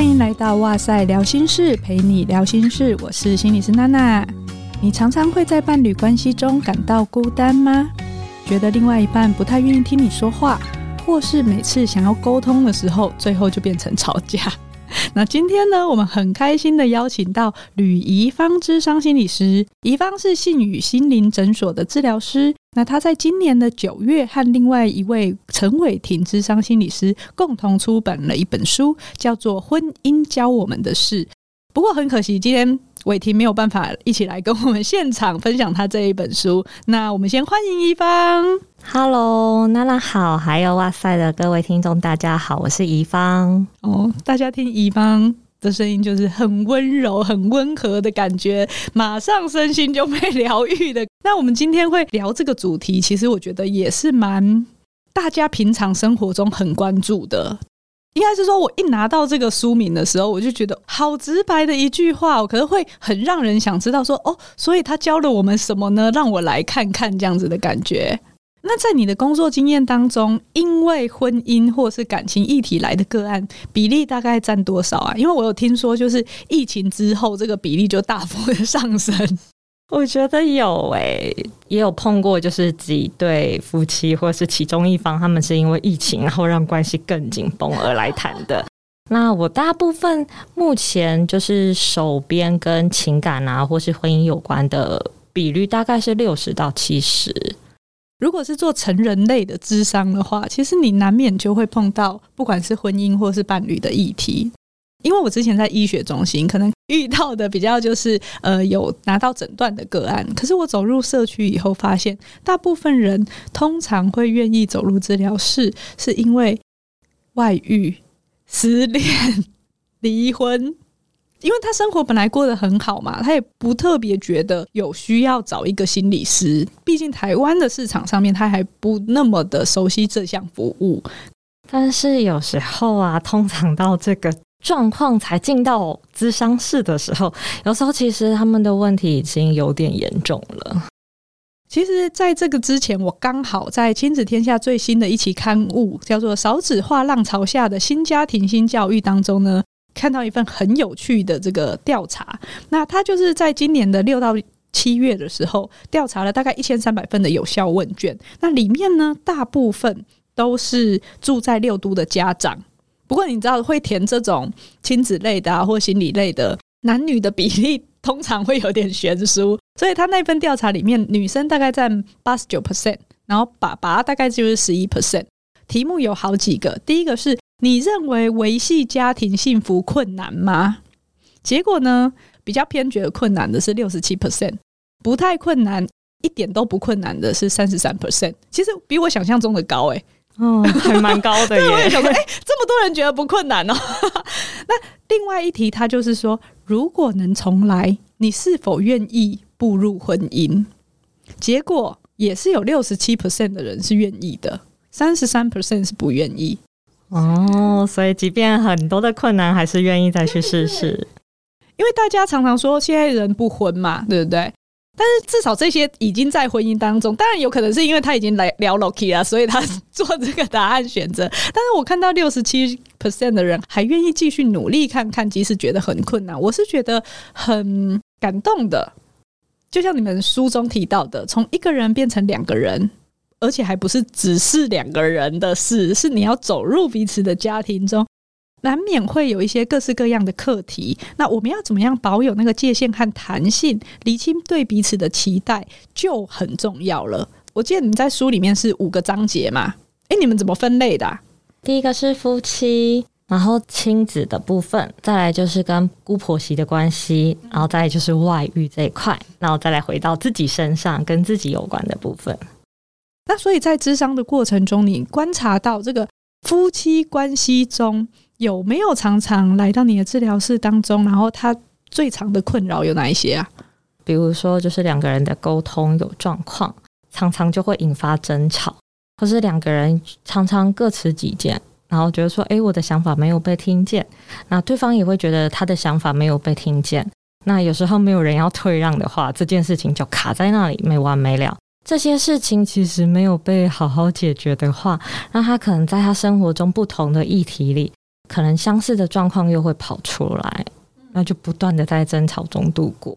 欢迎来到哇塞聊心事，陪你聊心事。我是心理师娜娜。你常常会在伴侣关系中感到孤单吗？觉得另外一半不太愿意听你说话，或是每次想要沟通的时候，最后就变成吵架？那今天呢，我们很开心的邀请到吕怡芳之商心理师。怡芳是信宇心灵诊所的治疗师。那他在今年的九月，和另外一位陈伟霆之商心理师共同出版了一本书，叫做《婚姻教我们的事》。不过很可惜，今天伟霆没有办法一起来跟我们现场分享他这一本书。那我们先欢迎一方。Hello，娜娜好，还有哇塞的各位听众，大家好，我是怡芳。哦，大家听怡芳的声音就是很温柔、很温和的感觉，马上身心就被疗愈的。那我们今天会聊这个主题，其实我觉得也是蛮大家平常生活中很关注的。应该是说，我一拿到这个书名的时候，我就觉得好直白的一句话，我可能会很让人想知道说，哦，所以他教了我们什么呢？让我来看看这样子的感觉。那在你的工作经验当中，因为婚姻或是感情议题来的个案比例大概占多少啊？因为我有听说，就是疫情之后，这个比例就大幅的上升。我觉得有诶、欸，也有碰过，就是几对夫妻或是其中一方，他们是因为疫情，然后让关系更紧绷而来谈的。那我大部分目前就是手边跟情感啊，或是婚姻有关的比率，大概是六十到七十。如果是做成人类的智商的话，其实你难免就会碰到，不管是婚姻或是伴侣的议题。因为我之前在医学中心，可能遇到的比较就是呃有拿到诊断的个案。可是我走入社区以后，发现大部分人通常会愿意走入治疗室，是因为外遇、失恋、离婚。因为他生活本来过得很好嘛，他也不特别觉得有需要找一个心理师。毕竟台湾的市场上面，他还不那么的熟悉这项服务。但是有时候啊，通常到这个状况才进到咨商室的时候，有时候其实他们的问题已经有点严重了。其实，在这个之前，我刚好在亲子天下最新的一期刊物，叫做《少子化浪潮下的新家庭新教育》当中呢。看到一份很有趣的这个调查，那他就是在今年的六到七月的时候调查了大概一千三百份的有效问卷，那里面呢，大部分都是住在六都的家长。不过你知道会填这种亲子类的啊，或心理类的，男女的比例通常会有点悬殊，所以他那份调查里面，女生大概占八十九 percent，然后爸爸大概就是十一 percent。题目有好几个，第一个是。你认为维系家庭幸福困难吗？结果呢，比较偏觉得困难的是六十七 percent，不太困难，一点都不困难的是三十三 percent。其实比我想象中的高诶、嗯，还蛮高的 耶。我也想说，哎、欸，这么多人觉得不困难哦。那另外一题，他就是说，如果能重来，你是否愿意步入婚姻？结果也是有六十七 percent 的人是愿意的，三十三 percent 是不愿意。哦，所以即便很多的困难，还是愿意再去试试。因为大家常常说现在人不婚嘛，对不对？但是至少这些已经在婚姻当中，当然有可能是因为他已经来聊 Loki 了，所以他做这个答案选择。但是我看到六十七 percent 的人还愿意继续努力看看，即使觉得很困难，我是觉得很感动的。就像你们书中提到的，从一个人变成两个人。而且还不是只是两个人的事，是你要走入彼此的家庭中，难免会有一些各式各样的课题。那我们要怎么样保有那个界限和弹性，厘清对彼此的期待，就很重要了。我记得你们在书里面是五个章节嘛？诶，你们怎么分类的啊？第一个是夫妻，然后亲子的部分，再来就是跟姑婆媳的关系，然后再来就是外遇这一块，然后再来回到自己身上，跟自己有关的部分。那所以在咨商的过程中，你观察到这个夫妻关系中有没有常常来到你的治疗室当中？然后他最常的困扰有哪一些啊？比如说，就是两个人的沟通有状况，常常就会引发争吵，或是两个人常常各持己见，然后觉得说：“诶，我的想法没有被听见。”那对方也会觉得他的想法没有被听见。那有时候没有人要退让的话，这件事情就卡在那里，没完没了。这些事情其实没有被好好解决的话，那他可能在他生活中不同的议题里可能相似的状况又会跑出来，那就不断的在争吵中度过。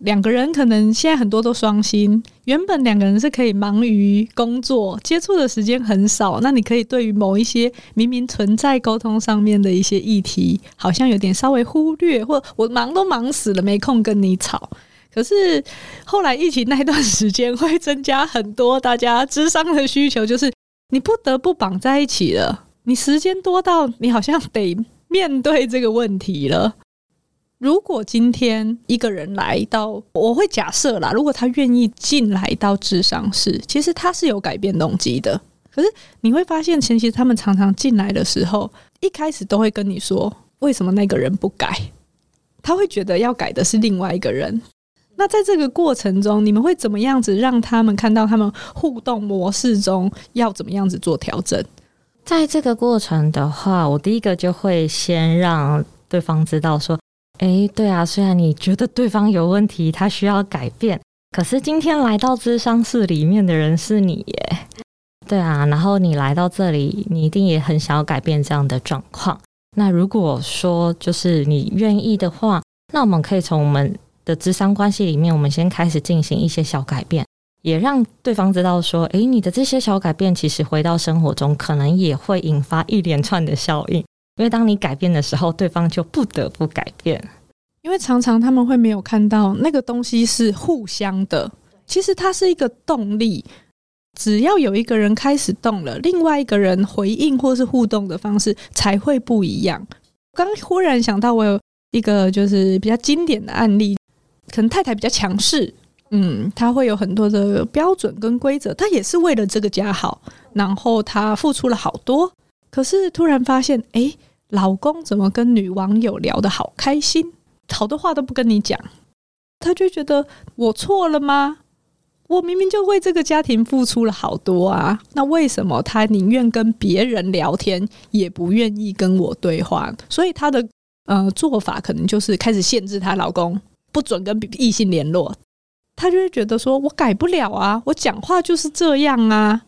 两个人可能现在很多都双薪，原本两个人是可以忙于工作，接触的时间很少。那你可以对于某一些明明存在沟通上面的一些议题，好像有点稍微忽略，或我忙都忙死了，没空跟你吵。可是后来疫情那段时间会增加很多大家智商的需求，就是你不得不绑在一起了，你时间多到你好像得面对这个问题了。如果今天一个人来到，我会假设啦，如果他愿意进来到智商室，其实他是有改变动机的。可是你会发现，其实他们常常进来的时候，一开始都会跟你说，为什么那个人不改？他会觉得要改的是另外一个人。那在这个过程中，你们会怎么样子让他们看到他们互动模式中要怎么样子做调整？在这个过程的话，我第一个就会先让对方知道说。哎，对啊，虽然你觉得对方有问题，他需要改变，可是今天来到智商室里面的人是你耶。对啊，然后你来到这里，你一定也很想要改变这样的状况。那如果说就是你愿意的话，那我们可以从我们的智商关系里面，我们先开始进行一些小改变，也让对方知道说，哎，你的这些小改变，其实回到生活中，可能也会引发一连串的效应。因为当你改变的时候，对方就不得不改变。因为常常他们会没有看到那个东西是互相的，其实它是一个动力。只要有一个人开始动了，另外一个人回应或是互动的方式才会不一样。刚忽然想到，我有一个就是比较经典的案例，可能太太比较强势，嗯，他会有很多的标准跟规则，他也是为了这个家好，然后他付出了好多，可是突然发现，哎。老公怎么跟女网友聊得好开心，好多话都不跟你讲，他就觉得我错了吗？我明明就为这个家庭付出了好多啊，那为什么他宁愿跟别人聊天，也不愿意跟我对话？所以他的呃做法可能就是开始限制她老公不准跟异性联络，他就会觉得说我改不了啊，我讲话就是这样啊。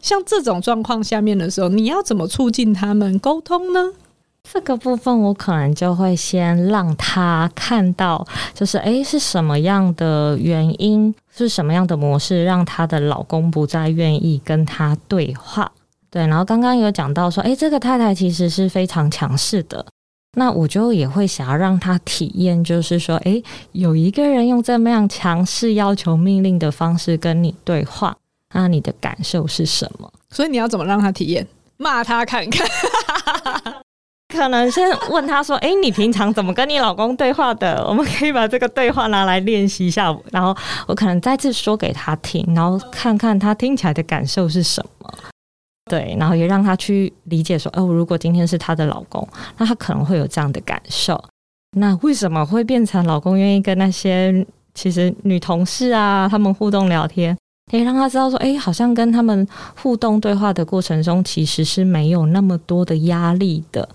像这种状况下面的时候，你要怎么促进他们沟通呢？这个部分我可能就会先让他看到，就是诶，是什么样的原因，是什么样的模式，让她的老公不再愿意跟她对话。对，然后刚刚有讲到说，诶，这个太太其实是非常强势的，那我就也会想要让他体验，就是说，诶，有一个人用这么样强势、要求命令的方式跟你对话，那你的感受是什么？所以你要怎么让他体验？骂他看看。可能先问他说：“诶，你平常怎么跟你老公对话的？我们可以把这个对话拿来练习一下。然后我可能再次说给他听，然后看看他听起来的感受是什么。对，然后也让他去理解说：哦，如果今天是他的老公，那他可能会有这样的感受。那为什么会变成老公愿意跟那些其实女同事啊他们互动聊天？可以让他知道说：诶，好像跟他们互动对话的过程中，其实是没有那么多的压力的。”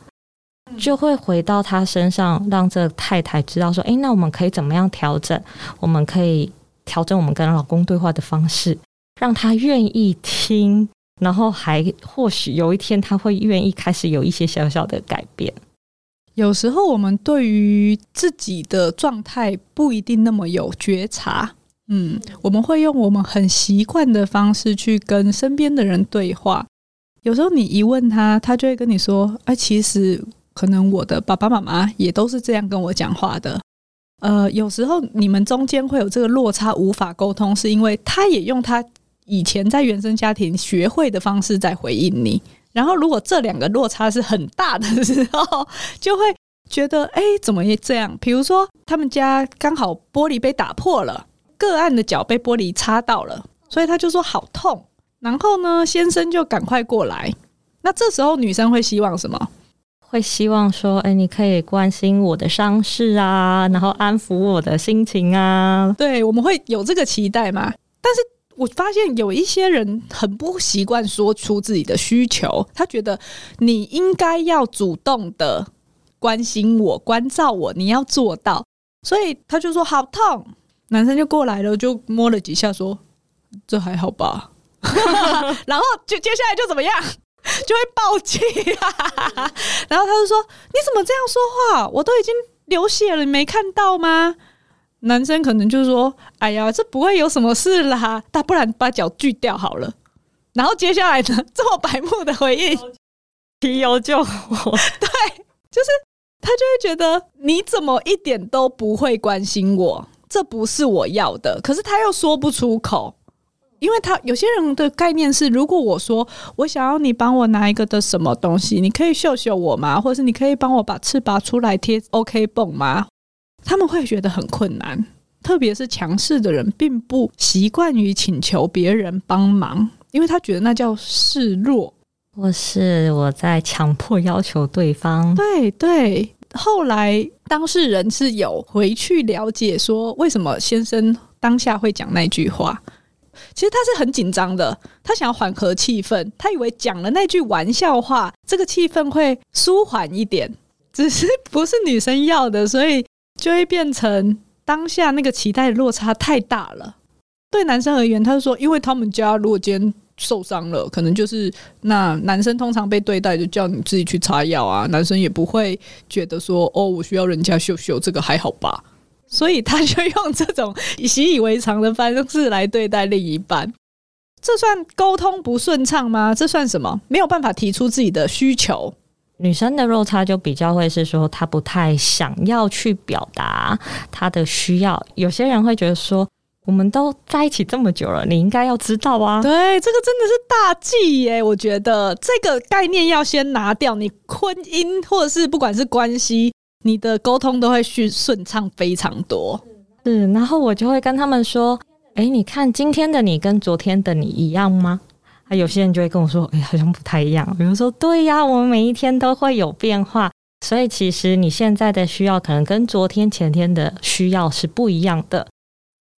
就会回到他身上，让这太太知道说：“诶，那我们可以怎么样调整？我们可以调整我们跟老公对话的方式，让他愿意听，然后还或许有一天他会愿意开始有一些小小的改变。有时候我们对于自己的状态不一定那么有觉察，嗯，我们会用我们很习惯的方式去跟身边的人对话。有时候你一问他，他就会跟你说：‘哎，其实……’可能我的爸爸妈妈也都是这样跟我讲话的，呃，有时候你们中间会有这个落差，无法沟通，是因为他也用他以前在原生家庭学会的方式在回应你。然后，如果这两个落差是很大的时候，就会觉得，哎，怎么也这样？比如说，他们家刚好玻璃被打破了，个案的脚被玻璃擦到了，所以他就说好痛。然后呢，先生就赶快过来。那这时候女生会希望什么？会希望说，哎，你可以关心我的伤势啊，然后安抚我的心情啊。对，我们会有这个期待嘛？但是我发现有一些人很不习惯说出自己的需求，他觉得你应该要主动的关心我、关照我，你要做到，所以他就说好痛。男生就过来了，就摸了几下，说这还好吧。然 后就接下来就怎么样？就会爆气啊。然后他就说：“你怎么这样说话？我都已经流血了，你没看到吗？”男生可能就是说：“哎呀，这不会有什么事啦，大不然把脚锯掉好了。”然后接下来呢，这么白目的回应，提油救火，对，就是他就会觉得你怎么一点都不会关心我，这不是我要的。可是他又说不出口，因为他有些人的概念是，如果我说我想要你帮我拿一个的什么东西，你可以秀秀我吗？或者是你可以帮我把翅拔出来贴 OK 绷吗？他们会觉得很困难，特别是强势的人，并不习惯于请求别人帮忙。因为他觉得那叫示弱，或是我在强迫要求对方。对对，后来当事人是有回去了解说，为什么先生当下会讲那句话。其实他是很紧张的，他想要缓和气氛，他以为讲了那句玩笑话，这个气氛会舒缓一点。只是不是女生要的，所以就会变成当下那个期待落差太大了。对男生而言，他就说，因为他们家如果今天受伤了，可能就是那男生通常被对待就叫你自己去擦药啊，男生也不会觉得说哦，我需要人家秀秀，这个还好吧？所以他就用这种以习以为常的方式来对待另一半，这算沟通不顺畅吗？这算什么？没有办法提出自己的需求。女生的落差就比较会是说，她不太想要去表达她的需要。有些人会觉得说。我们都在一起这么久了，你应该要知道啊！对，这个真的是大忌耶！我觉得这个概念要先拿掉，你婚姻或者是不管是关系，你的沟通都会顺顺畅非常多。是，然后我就会跟他们说：“哎，你看今天的你跟昨天的你一样吗？”啊，有些人就会跟我说：“哎，好像不太一样。”比如说：“对呀，我们每一天都会有变化，所以其实你现在的需要可能跟昨天、前天的需要是不一样的。”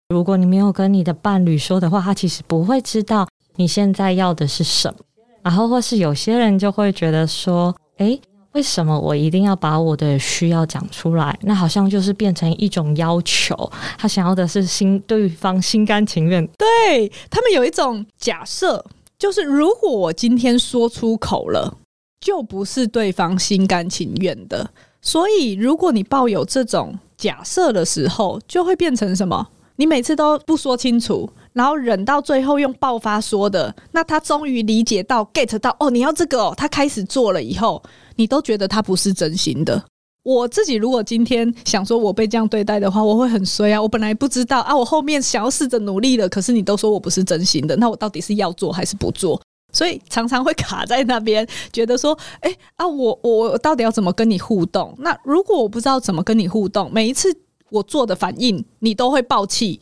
如果你没有跟你的伴侣说的话，他其实不会知道你现在要的是什么。然后，或是有些人就会觉得说：“诶，为什么我一定要把我的需要讲出来？那好像就是变成一种要求。他想要的是心对方心甘情愿。对，他们有一种假设，就是如果我今天说出口了，就不是对方心甘情愿的。所以，如果你抱有这种假设的时候，就会变成什么？你每次都不说清楚，然后忍到最后用爆发说的，那他终于理解到 get 到哦，你要这个哦，他开始做了以后，你都觉得他不是真心的。我自己如果今天想说我被这样对待的话，我会很衰啊！我本来不知道啊，我后面想要试着努力了，可是你都说我不是真心的，那我到底是要做还是不做？所以常常会卡在那边，觉得说，哎啊，我我到底要怎么跟你互动？那如果我不知道怎么跟你互动，每一次。我做的反应，你都会爆气，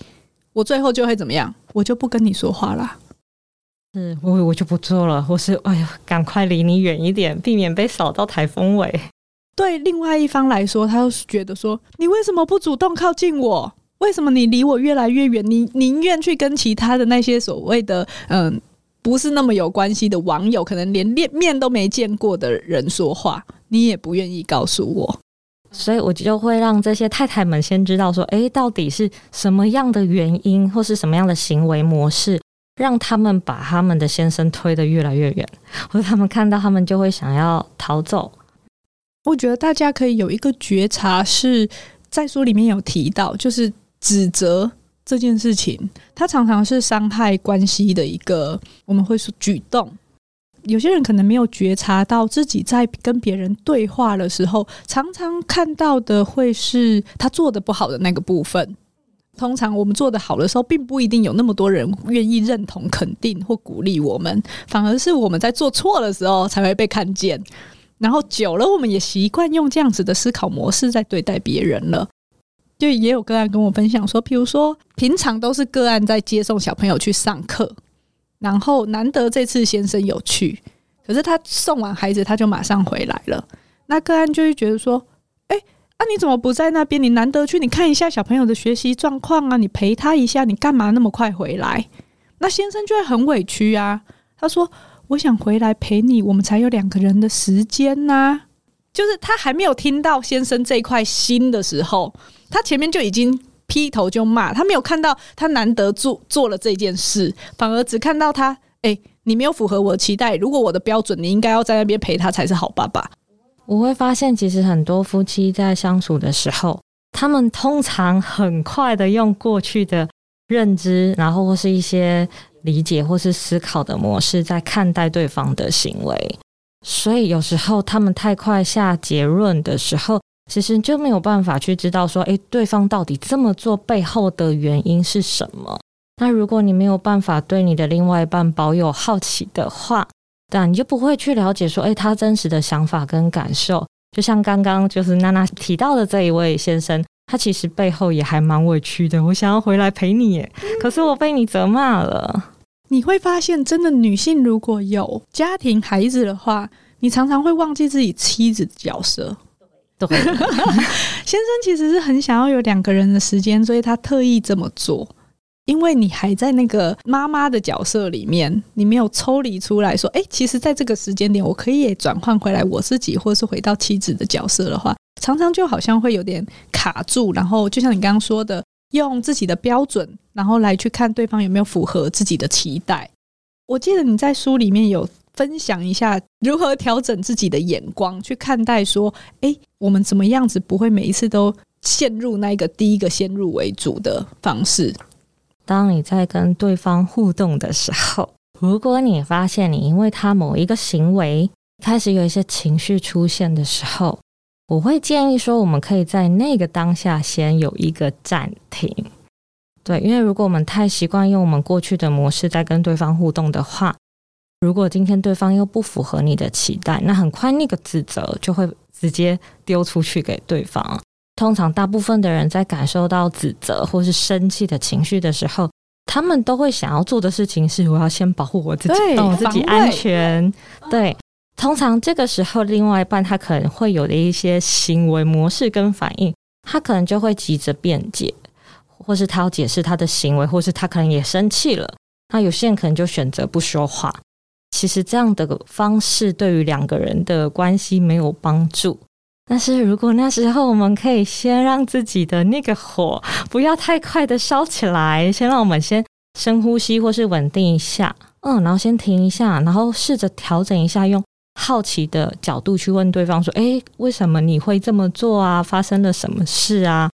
我最后就会怎么样？我就不跟你说话啦。是，我我就不做了。我是哎呀，赶快离你远一点，避免被扫到台风尾。对另外一方来说，他就是觉得说，你为什么不主动靠近我？为什么你离我越来越远？你宁愿去跟其他的那些所谓的嗯，不是那么有关系的网友，可能连面面都没见过的人说话，你也不愿意告诉我。所以我就会让这些太太们先知道说，诶，到底是什么样的原因，或是什么样的行为模式，让他们把他们的先生推得越来越远，或者他们看到他们就会想要逃走。我觉得大家可以有一个觉察，是在书里面有提到，就是指责这件事情，它常常是伤害关系的一个，我们会说举动。有些人可能没有觉察到自己在跟别人对话的时候，常常看到的会是他做的不好的那个部分。通常我们做的好的时候，并不一定有那么多人愿意认同、肯定或鼓励我们，反而是我们在做错的时候才会被看见。然后久了，我们也习惯用这样子的思考模式在对待别人了。就也有个案跟我分享说，譬如说平常都是个案在接送小朋友去上课。然后难得这次先生有去，可是他送完孩子他就马上回来了。那个案就会觉得说：“哎，啊你怎么不在那边？你难得去，你看一下小朋友的学习状况啊，你陪他一下，你干嘛那么快回来？”那先生就会很委屈啊。他说：“我想回来陪你，我们才有两个人的时间呐。”就是他还没有听到先生这块心的时候，他前面就已经。劈头就骂，他没有看到他难得做做了这件事，反而只看到他哎、你没有符合我的期待，如果我的标准，你应该要在那边陪他才是好爸爸。我会发现，其实很多夫妻在相处的时候，他们通常很快的用过去的认知，然后或是一些理解或是思考的模式在看待对方的行为，所以有时候他们太快下结论的时候，其实就没有办法去知道说，诶，对方到底这么做背后的原因是什么。那如果你没有办法对你的另外一半保有好奇的话，但你就不会去了解说，诶，他真实的想法跟感受。就像刚刚就是娜娜提到的这一位先生，他其实背后也还蛮委屈的。我想要回来陪你耶，可是我被你责骂了。你会发现，真的女性如果有家庭孩子的话，你常常会忘记自己妻子的角色。对，先生其实是很想要有两个人的时间，所以他特意这么做。因为你还在那个妈妈的角色里面，你没有抽离出来说，哎，其实在这个时间点，我可以也转换回来我自己，或是回到妻子的角色的话，常常就好像会有点卡住。然后，就像你刚刚说的，用自己的标准，然后来去看对方有没有符合自己的期待。我记得你在书里面有分享一下如何调整自己的眼光去看待，说，哎，我们怎么样子不会每一次都陷入那个第一个先入为主的方式。当你在跟对方互动的时候，如果你发现你因为他某一个行为开始有一些情绪出现的时候，我会建议说，我们可以在那个当下先有一个暂停。对，因为如果我们太习惯用我们过去的模式在跟对方互动的话，如果今天对方又不符合你的期待，那很快那个指责就会直接丢出去给对方。通常，大部分的人在感受到指责或是生气的情绪的时候，他们都会想要做的事情是：我要先保护我自己，让我自己安全。对，通常这个时候，另外一半他可能会有的一些行为模式跟反应，他可能就会急着辩解，或是他要解释他的行为，或是他可能也生气了。那有些人可能就选择不说话。其实这样的方式对于两个人的关系没有帮助。但是如果那时候我们可以先让自己的那个火不要太快的烧起来，先让我们先深呼吸或是稳定一下，嗯，然后先停一下，然后试着调整一下，用好奇的角度去问对方说：“诶，为什么你会这么做啊？发生了什么事啊？”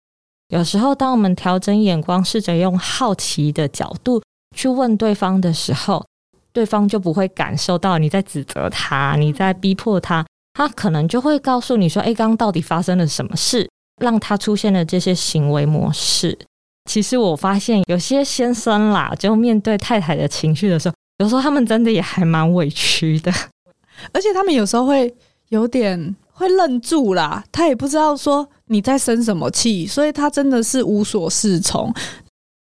有时候，当我们调整眼光，试着用好奇的角度去问对方的时候，对方就不会感受到你在指责他，你在逼迫他。他可能就会告诉你说：“哎，刚刚到底发生了什么事，让他出现了这些行为模式？”其实我发现有些先生啦，就面对太太的情绪的时候，有时候他们真的也还蛮委屈的，而且他们有时候会有点会愣住啦，他也不知道说你在生什么气，所以他真的是无所适从。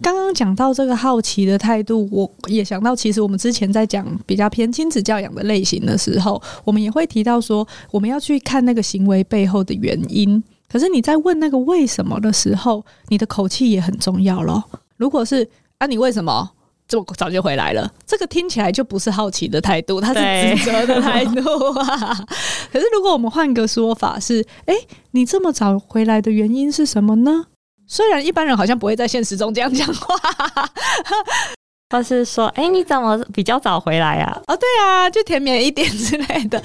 刚刚讲到这个好奇的态度，我也想到，其实我们之前在讲比较偏亲子教养的类型的时候，我们也会提到说，我们要去看那个行为背后的原因。可是你在问那个为什么的时候，你的口气也很重要咯。如果是啊，你为什么这么早就回来了？这个听起来就不是好奇的态度，它是指责的态度啊。可是如果我们换个说法是，诶，你这么早回来的原因是什么呢？虽然一般人好像不会在现实中这样讲话，或是说：“哎、欸，你怎么比较早回来呀？”哦，对啊，就甜美一点之类的。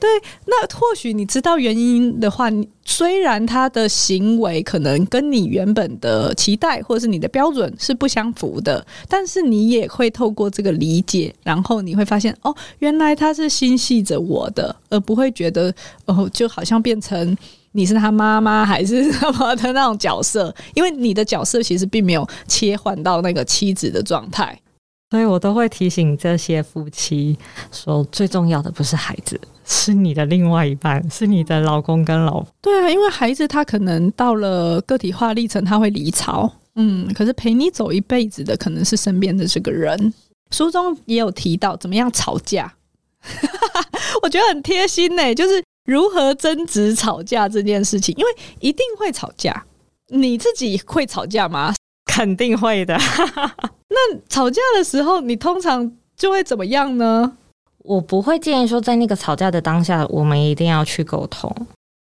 对，那或许你知道原因的话，你虽然他的行为可能跟你原本的期待或者是你的标准是不相符的，但是你也会透过这个理解，然后你会发现，哦，原来他是心系着我的，而不会觉得哦，就好像变成。你是他妈妈还是什么的那种角色？因为你的角色其实并没有切换到那个妻子的状态，所以我都会提醒这些夫妻说，最重要的不是孩子，是你的另外一半，是你的老公跟老婆。对啊，因为孩子他可能到了个体化历程，他会离巢，嗯，可是陪你走一辈子的可能是身边的这个人。书中也有提到怎么样吵架，我觉得很贴心呢、就是。如何争执吵架这件事情，因为一定会吵架。你自己会吵架吗？肯定会的。那吵架的时候，你通常就会怎么样呢？我不会建议说，在那个吵架的当下，我们一定要去沟通。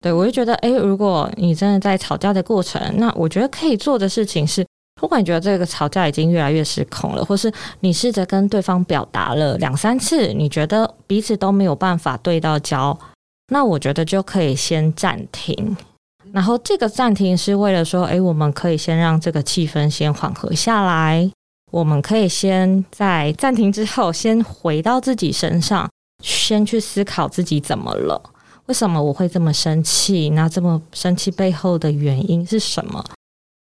对，我就觉得，诶，如果你真的在吵架的过程，那我觉得可以做的事情是，如果你觉得这个吵架已经越来越失控了，或是你试着跟对方表达了两三次，你觉得彼此都没有办法对到焦，那我觉得就可以先暂停。然后这个暂停是为了说，诶，我们可以先让这个气氛先缓和下来。我们可以先在暂停之后，先回到自己身上，先去思考自己怎么了，为什么我会这么生气？那这么生气背后的原因是什么？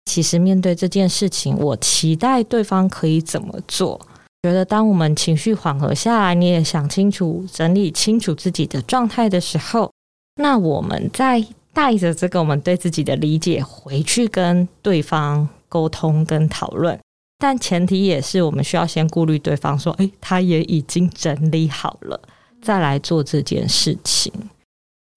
其实面对这件事情，我期待对方可以怎么做？觉得当我们情绪缓和下来，你也想清楚、整理清楚自己的状态的时候，那我们在再带着这个我们对自己的理解回去跟对方沟通跟讨论。但前提也是，我们需要先顾虑对方说：“诶，他也已经整理好了，再来做这件事情。”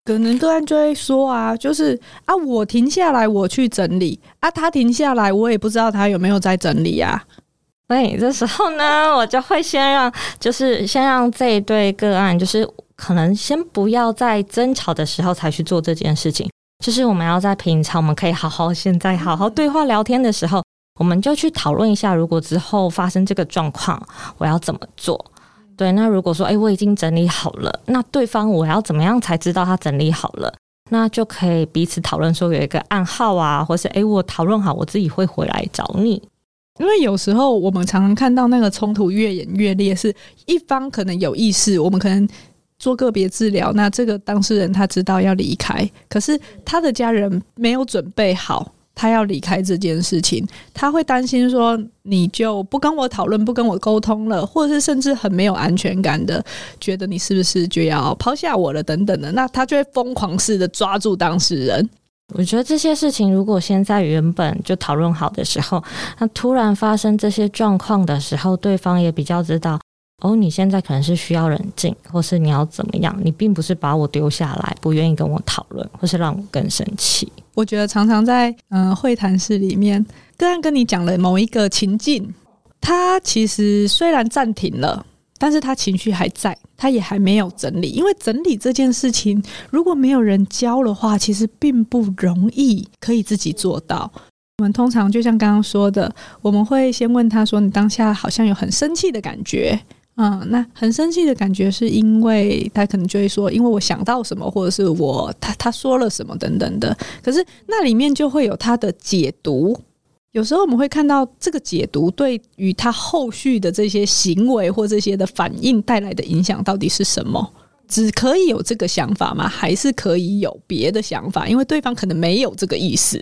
可能个案就会说啊，就是啊，我停下来，我去整理啊，他停下来，我也不知道他有没有在整理啊。所以这时候呢，我就会先让，就是先让这一对个案，就是可能先不要在争吵的时候才去做这件事情，就是我们要在平常，我们可以好好现在好好对话聊天的时候。我们就去讨论一下，如果之后发生这个状况，我要怎么做？对，那如果说，诶，我已经整理好了，那对方我要怎么样才知道他整理好了？那就可以彼此讨论说有一个暗号啊，或是诶，我讨论好，我自己会回来找你。因为有时候我们常常看到那个冲突越演越烈，是一方可能有意识，我们可能做个别治疗，那这个当事人他知道要离开，可是他的家人没有准备好。他要离开这件事情，他会担心说，你就不跟我讨论，不跟我沟通了，或者是甚至很没有安全感的，觉得你是不是就要抛下我了等等的，那他就会疯狂似的抓住当事人。我觉得这些事情如果先在原本就讨论好的时候，那突然发生这些状况的时候，对方也比较知道。哦，你现在可能是需要冷静，或是你要怎么样？你并不是把我丢下来，不愿意跟我讨论，或是让我更生气。我觉得常常在嗯、会谈室里面，个案跟你讲了某一个情境，他其实虽然暂停了，但是他情绪还在，他也还没有整理。因为整理这件事情，如果没有人教的话，其实并不容易可以自己做到。我们通常就像刚刚说的，我们会先问他说：“你当下好像有很生气的感觉。”嗯，那很生气的感觉是因为他可能就会说，因为我想到什么，或者是我他他说了什么等等的。可是那里面就会有他的解读，有时候我们会看到这个解读对于他后续的这些行为或这些的反应带来的影响到底是什么？只可以有这个想法吗？还是可以有别的想法？因为对方可能没有这个意思。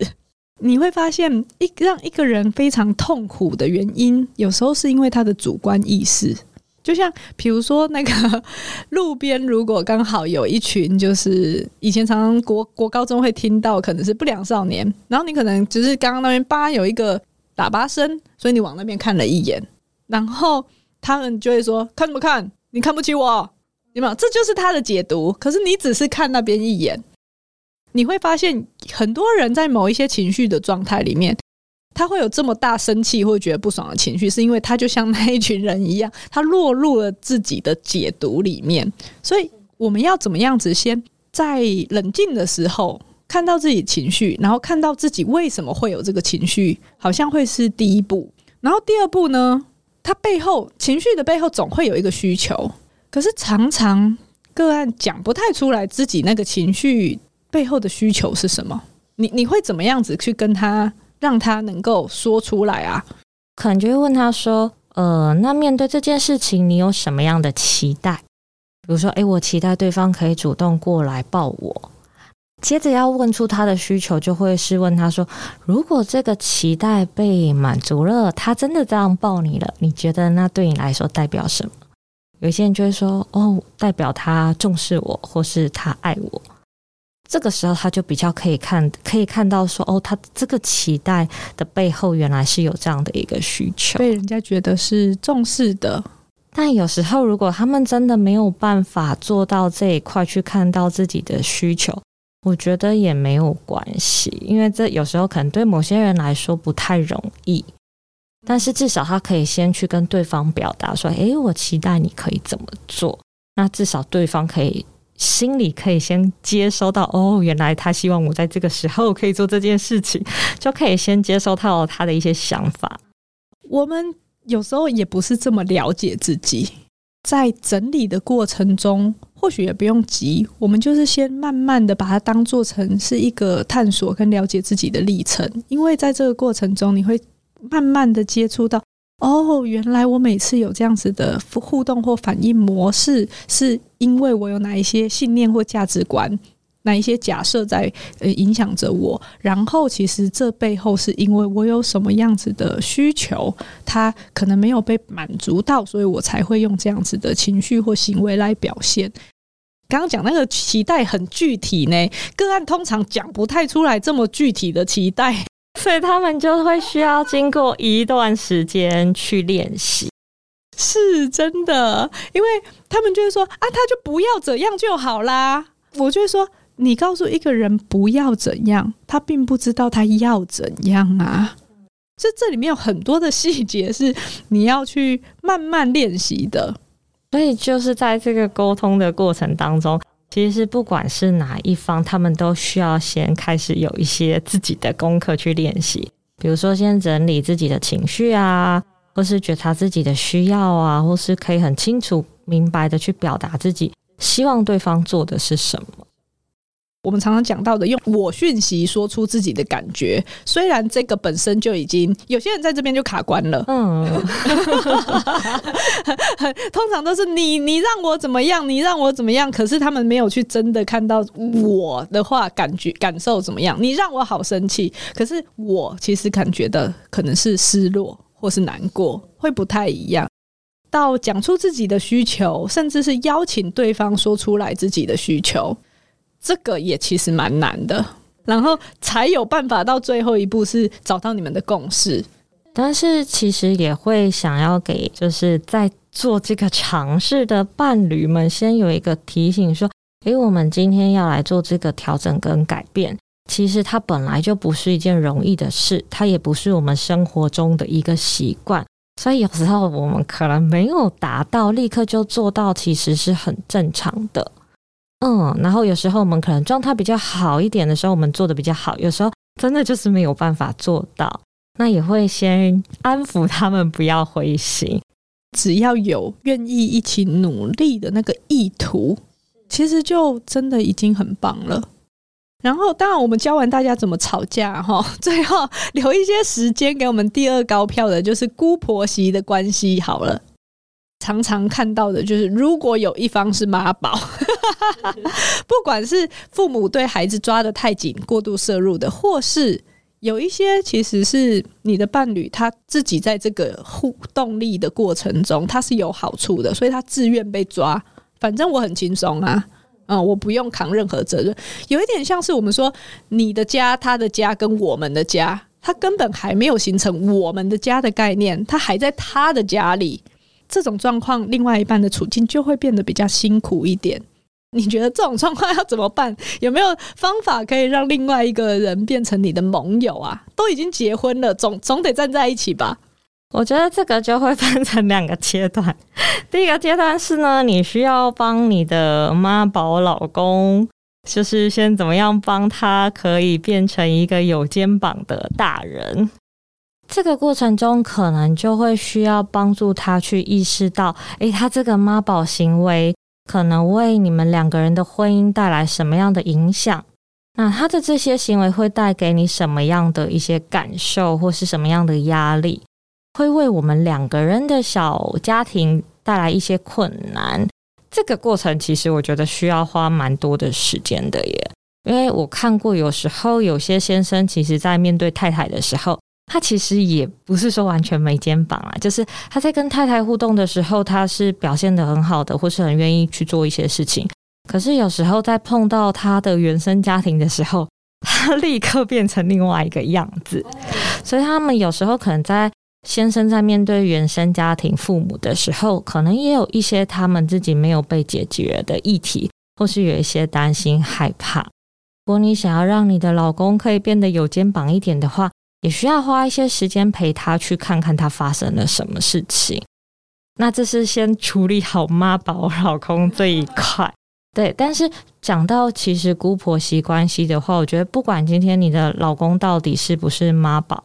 你会发现，一让一个人非常痛苦的原因，有时候是因为他的主观意识。就像比如说，那个 路边如果刚好有一群，就是以前常常国国高中会听到，可能是不良少年，然后你可能只是刚刚那边叭有一个喇叭声，所以你往那边看了一眼，然后他们就会说：“看什么看？你看不起我？有没有？”这就是他的解读。可是你只是看那边一眼，你会发现很多人在某一些情绪的状态里面。他会有这么大生气或觉得不爽的情绪，是因为他就像那一群人一样，他落入了自己的解读里面。所以我们要怎么样子，先在冷静的时候看到自己情绪，然后看到自己为什么会有这个情绪，好像会是第一步。然后第二步呢，他背后情绪的背后总会有一个需求，可是常常个案讲不太出来自己那个情绪背后的需求是什么。你你会怎么样子去跟他？让他能够说出来啊，可能就会问他说：“呃，那面对这件事情，你有什么样的期待？比如说，诶，我期待对方可以主动过来抱我。接着要问出他的需求，就会是问他说：如果这个期待被满足了，他真的这样抱你了，你觉得那对你来说代表什么？有些人就会说：哦，代表他重视我，或是他爱我。”这个时候，他就比较可以看，可以看到说，哦，他这个期待的背后，原来是有这样的一个需求，被人家觉得是重视的。但有时候，如果他们真的没有办法做到这一块，去看到自己的需求，我觉得也没有关系，因为这有时候可能对某些人来说不太容易。但是至少他可以先去跟对方表达说，诶，我期待你可以怎么做，那至少对方可以。心里可以先接收到，哦，原来他希望我在这个时候可以做这件事情，就可以先接收到他的一些想法。我们有时候也不是这么了解自己，在整理的过程中，或许也不用急，我们就是先慢慢的把它当做成是一个探索跟了解自己的历程，因为在这个过程中，你会慢慢的接触到。哦，原来我每次有这样子的互动或反应模式，是因为我有哪一些信念或价值观，哪一些假设在呃影响着我。然后，其实这背后是因为我有什么样子的需求，它可能没有被满足到，所以我才会用这样子的情绪或行为来表现。刚刚讲那个期待很具体呢，个案通常讲不太出来这么具体的期待。所以他们就会需要经过一段时间去练习，是真的，因为他们就会说啊，他就不要怎样就好啦。我就会说，你告诉一个人不要怎样，他并不知道他要怎样啊。这这里面有很多的细节是你要去慢慢练习的，所以就是在这个沟通的过程当中。其实不管是哪一方，他们都需要先开始有一些自己的功课去练习，比如说先整理自己的情绪啊，或是觉察自己的需要啊，或是可以很清楚明白的去表达自己希望对方做的是什么。我们常常讲到的，用我讯息说出自己的感觉，虽然这个本身就已经有些人在这边就卡关了。嗯，通常都是你你让我怎么样，你让我怎么样，可是他们没有去真的看到我的话感觉感受怎么样。你让我好生气，可是我其实感觉的可能是失落或是难过，会不太一样。到讲出自己的需求，甚至是邀请对方说出来自己的需求。这个也其实蛮难的，然后才有办法到最后一步是找到你们的共识。但是其实也会想要给就是在做这个尝试的伴侣们先有一个提醒，说：诶，我们今天要来做这个调整跟改变，其实它本来就不是一件容易的事，它也不是我们生活中的一个习惯，所以有时候我们可能没有达到立刻就做到，其实是很正常的。嗯，然后有时候我们可能状态比较好一点的时候，我们做的比较好；有时候真的就是没有办法做到，那也会先安抚他们，不要灰心。只要有愿意一起努力的那个意图，其实就真的已经很棒了。然后，当然我们教完大家怎么吵架哈，最后留一些时间给我们第二高票的，就是姑婆媳的关系好了。常常看到的就是，如果有一方是妈宝，不管是父母对孩子抓得太紧、过度摄入的，或是有一些其实是你的伴侣他自己在这个互动力的过程中，他是有好处的，所以他自愿被抓。反正我很轻松啊，嗯，我不用扛任何责任。有一点像是我们说，你的家、他的家跟我们的家，他根本还没有形成我们的家的概念，他还在他的家里。这种状况，另外一半的处境就会变得比较辛苦一点。你觉得这种状况要怎么办？有没有方法可以让另外一个人变成你的盟友啊？都已经结婚了，总总得站在一起吧？我觉得这个就会分成两个阶段。第一个阶段是呢，你需要帮你的妈宝老公，就是先怎么样帮他可以变成一个有肩膀的大人。这个过程中，可能就会需要帮助他去意识到，诶，他这个妈宝行为可能为你们两个人的婚姻带来什么样的影响？那他的这些行为会带给你什么样的一些感受，或是什么样的压力？会为我们两个人的小家庭带来一些困难。这个过程其实我觉得需要花蛮多的时间的耶，因为我看过，有时候有些先生其实在面对太太的时候。他其实也不是说完全没肩膀啊，就是他在跟太太互动的时候，他是表现的很好的，或是很愿意去做一些事情。可是有时候在碰到他的原生家庭的时候，他立刻变成另外一个样子。所以他们有时候可能在先生在面对原生家庭父母的时候，可能也有一些他们自己没有被解决的议题，或是有一些担心害怕。如果你想要让你的老公可以变得有肩膀一点的话，也需要花一些时间陪他去看看他发生了什么事情。那这是先处理好妈宝老公这一块。对，但是讲到其实姑婆媳关系的话，我觉得不管今天你的老公到底是不是妈宝，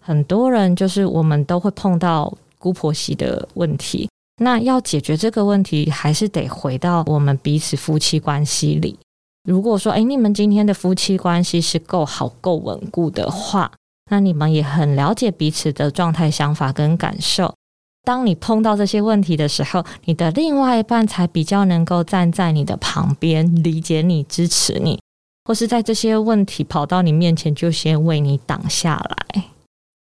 很多人就是我们都会碰到姑婆媳的问题。那要解决这个问题，还是得回到我们彼此夫妻关系里。如果说，诶，你们今天的夫妻关系是够好、够稳固的话，那你们也很了解彼此的状态、想法跟感受。当你碰到这些问题的时候，你的另外一半才比较能够站在你的旁边，理解你、支持你，或是在这些问题跑到你面前就先为你挡下来。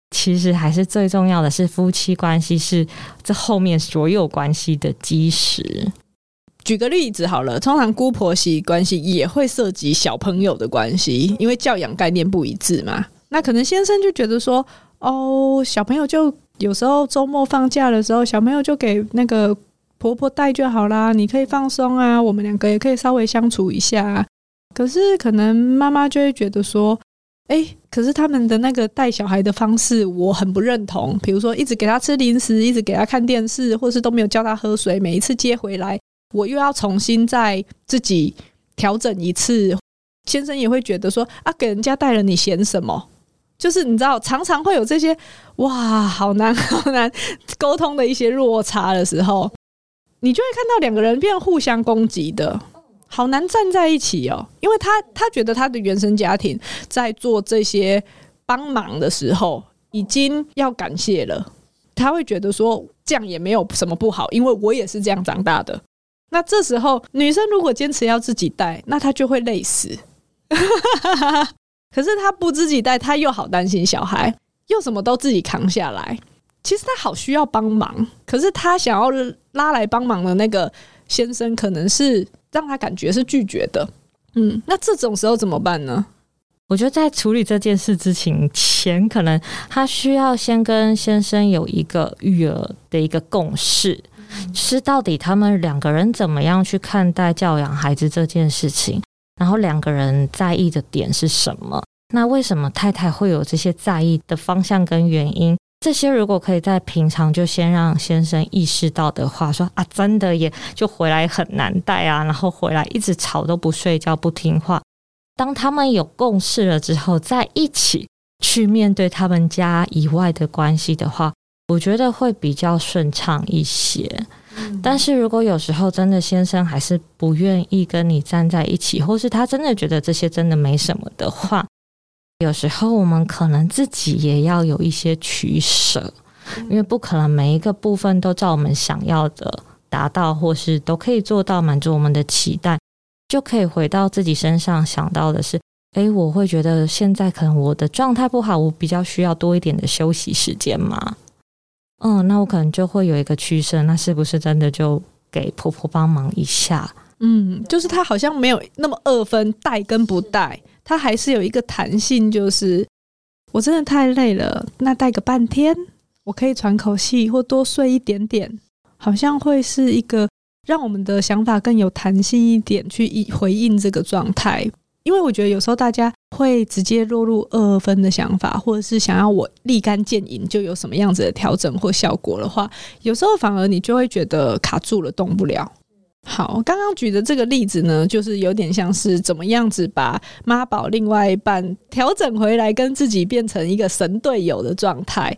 其实还是最重要的是，夫妻关系是这后面所有关系的基石。举个例子好了，通常姑婆媳关系也会涉及小朋友的关系，因为教养概念不一致嘛。那可能先生就觉得说，哦，小朋友就。有时候周末放假的时候，小朋友就给那个婆婆带就好啦，你可以放松啊，我们两个也可以稍微相处一下。可是可能妈妈就会觉得说，哎，可是他们的那个带小孩的方式我很不认同，比如说一直给他吃零食，一直给他看电视，或是都没有叫他喝水，每一次接回来我又要重新再自己调整一次。先生也会觉得说，啊，给人家带了，你嫌什么？就是你知道，常常会有这些哇，好难好难沟通的一些落差的时候，你就会看到两个人变互相攻击的，好难站在一起哦。因为他他觉得他的原生家庭在做这些帮忙的时候已经要感谢了，他会觉得说这样也没有什么不好，因为我也是这样长大的。那这时候女生如果坚持要自己带，那她就会累死。可是他不自己带，他又好担心小孩，又什么都自己扛下来。其实他好需要帮忙，可是他想要拉来帮忙的那个先生，可能是让他感觉是拒绝的。嗯，那这种时候怎么办呢？我觉得在处理这件事之前，可能他需要先跟先生有一个育儿的一个共识，是到底他们两个人怎么样去看待教养孩子这件事情。然后两个人在意的点是什么？那为什么太太会有这些在意的方向跟原因？这些如果可以在平常就先让先生意识到的话，说啊，真的也就回来很难带啊，然后回来一直吵都不睡觉不听话。当他们有共识了之后，再一起去面对他们家以外的关系的话，我觉得会比较顺畅一些。但是如果有时候真的先生还是不愿意跟你站在一起，或是他真的觉得这些真的没什么的话，有时候我们可能自己也要有一些取舍，因为不可能每一个部分都照我们想要的达到，或是都可以做到满足我们的期待，就可以回到自己身上想到的是，诶，我会觉得现在可能我的状态不好，我比较需要多一点的休息时间嘛。嗯，那我可能就会有一个趋势，那是不是真的就给婆婆帮忙一下？嗯，就是她好像没有那么二分带跟不带，她还是有一个弹性，就是我真的太累了，那带个半天，我可以喘口气或多睡一点点，好像会是一个让我们的想法更有弹性一点去回应这个状态。因为我觉得有时候大家会直接落入二分的想法，或者是想要我立竿见影就有什么样子的调整或效果的话，有时候反而你就会觉得卡住了，动不了。好，刚刚举的这个例子呢，就是有点像是怎么样子把妈宝另外一半调整回来，跟自己变成一个神队友的状态。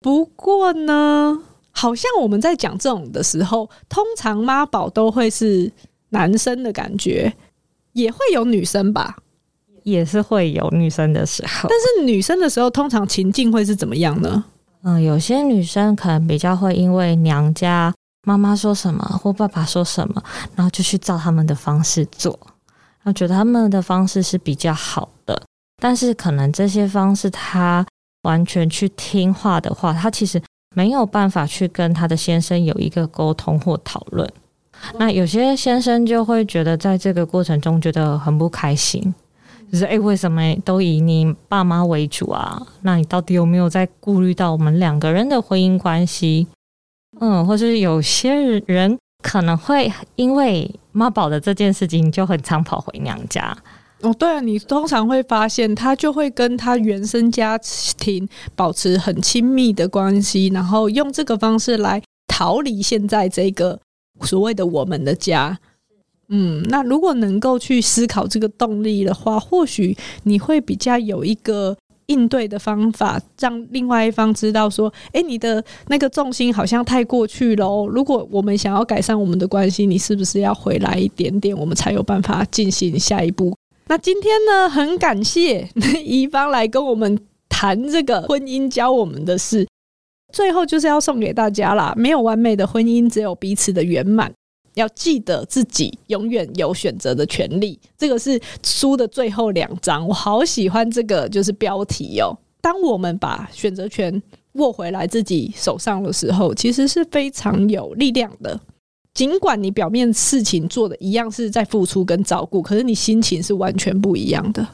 不过呢，好像我们在讲这种的时候，通常妈宝都会是男生的感觉。也会有女生吧，也是会有女生的时候。但是女生的时候，通常情境会是怎么样呢？嗯，有些女生可能比较会因为娘家妈妈说什么或爸爸说什么，然后就去照他们的方式做，然后觉得他们的方式是比较好的。但是可能这些方式，她完全去听话的话，她其实没有办法去跟她的先生有一个沟通或讨论。那有些先生就会觉得，在这个过程中觉得很不开心，就是诶，为什么都以你爸妈为主啊？那你到底有没有在顾虑到我们两个人的婚姻关系？嗯，或是有些人可能会因为妈宝的这件事情，就很常跑回娘家。哦，对啊，你通常会发现他就会跟他原生家庭保持很亲密的关系，然后用这个方式来逃离现在这个。所谓的我们的家，嗯，那如果能够去思考这个动力的话，或许你会比较有一个应对的方法，让另外一方知道说，诶，你的那个重心好像太过去了。如果我们想要改善我们的关系，你是不是要回来一点点，我们才有办法进行下一步？那今天呢，很感谢宜芳来跟我们谈这个婚姻教我们的事。最后就是要送给大家啦，没有完美的婚姻，只有彼此的圆满。要记得自己永远有选择的权利，这个是书的最后两章，我好喜欢这个就是标题哦。当我们把选择权握回来自己手上的时候，其实是非常有力量的。尽管你表面事情做的一样是在付出跟照顾，可是你心情是完全不一样的。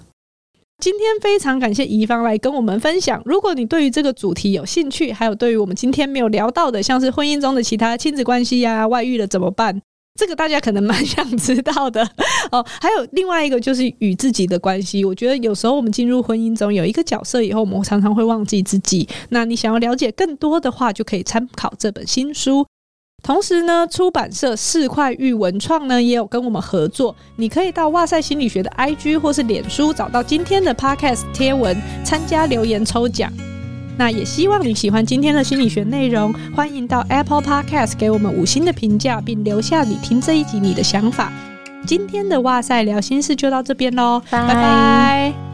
今天非常感谢怡芳来跟我们分享。如果你对于这个主题有兴趣，还有对于我们今天没有聊到的，像是婚姻中的其他亲子关系呀、外遇了怎么办？这个大家可能蛮想知道的 哦。还有另外一个就是与自己的关系，我觉得有时候我们进入婚姻中有一个角色以后，我们常常会忘记自己。那你想要了解更多的话，就可以参考这本新书。同时呢，出版社四块玉文创呢也有跟我们合作，你可以到哇塞心理学的 IG 或是脸书找到今天的 Podcast 贴文，参加留言抽奖。那也希望你喜欢今天的心理学内容，欢迎到 Apple Podcast 给我们五星的评价，并留下你听这一集你的想法。今天的哇塞聊心事就到这边喽，拜拜。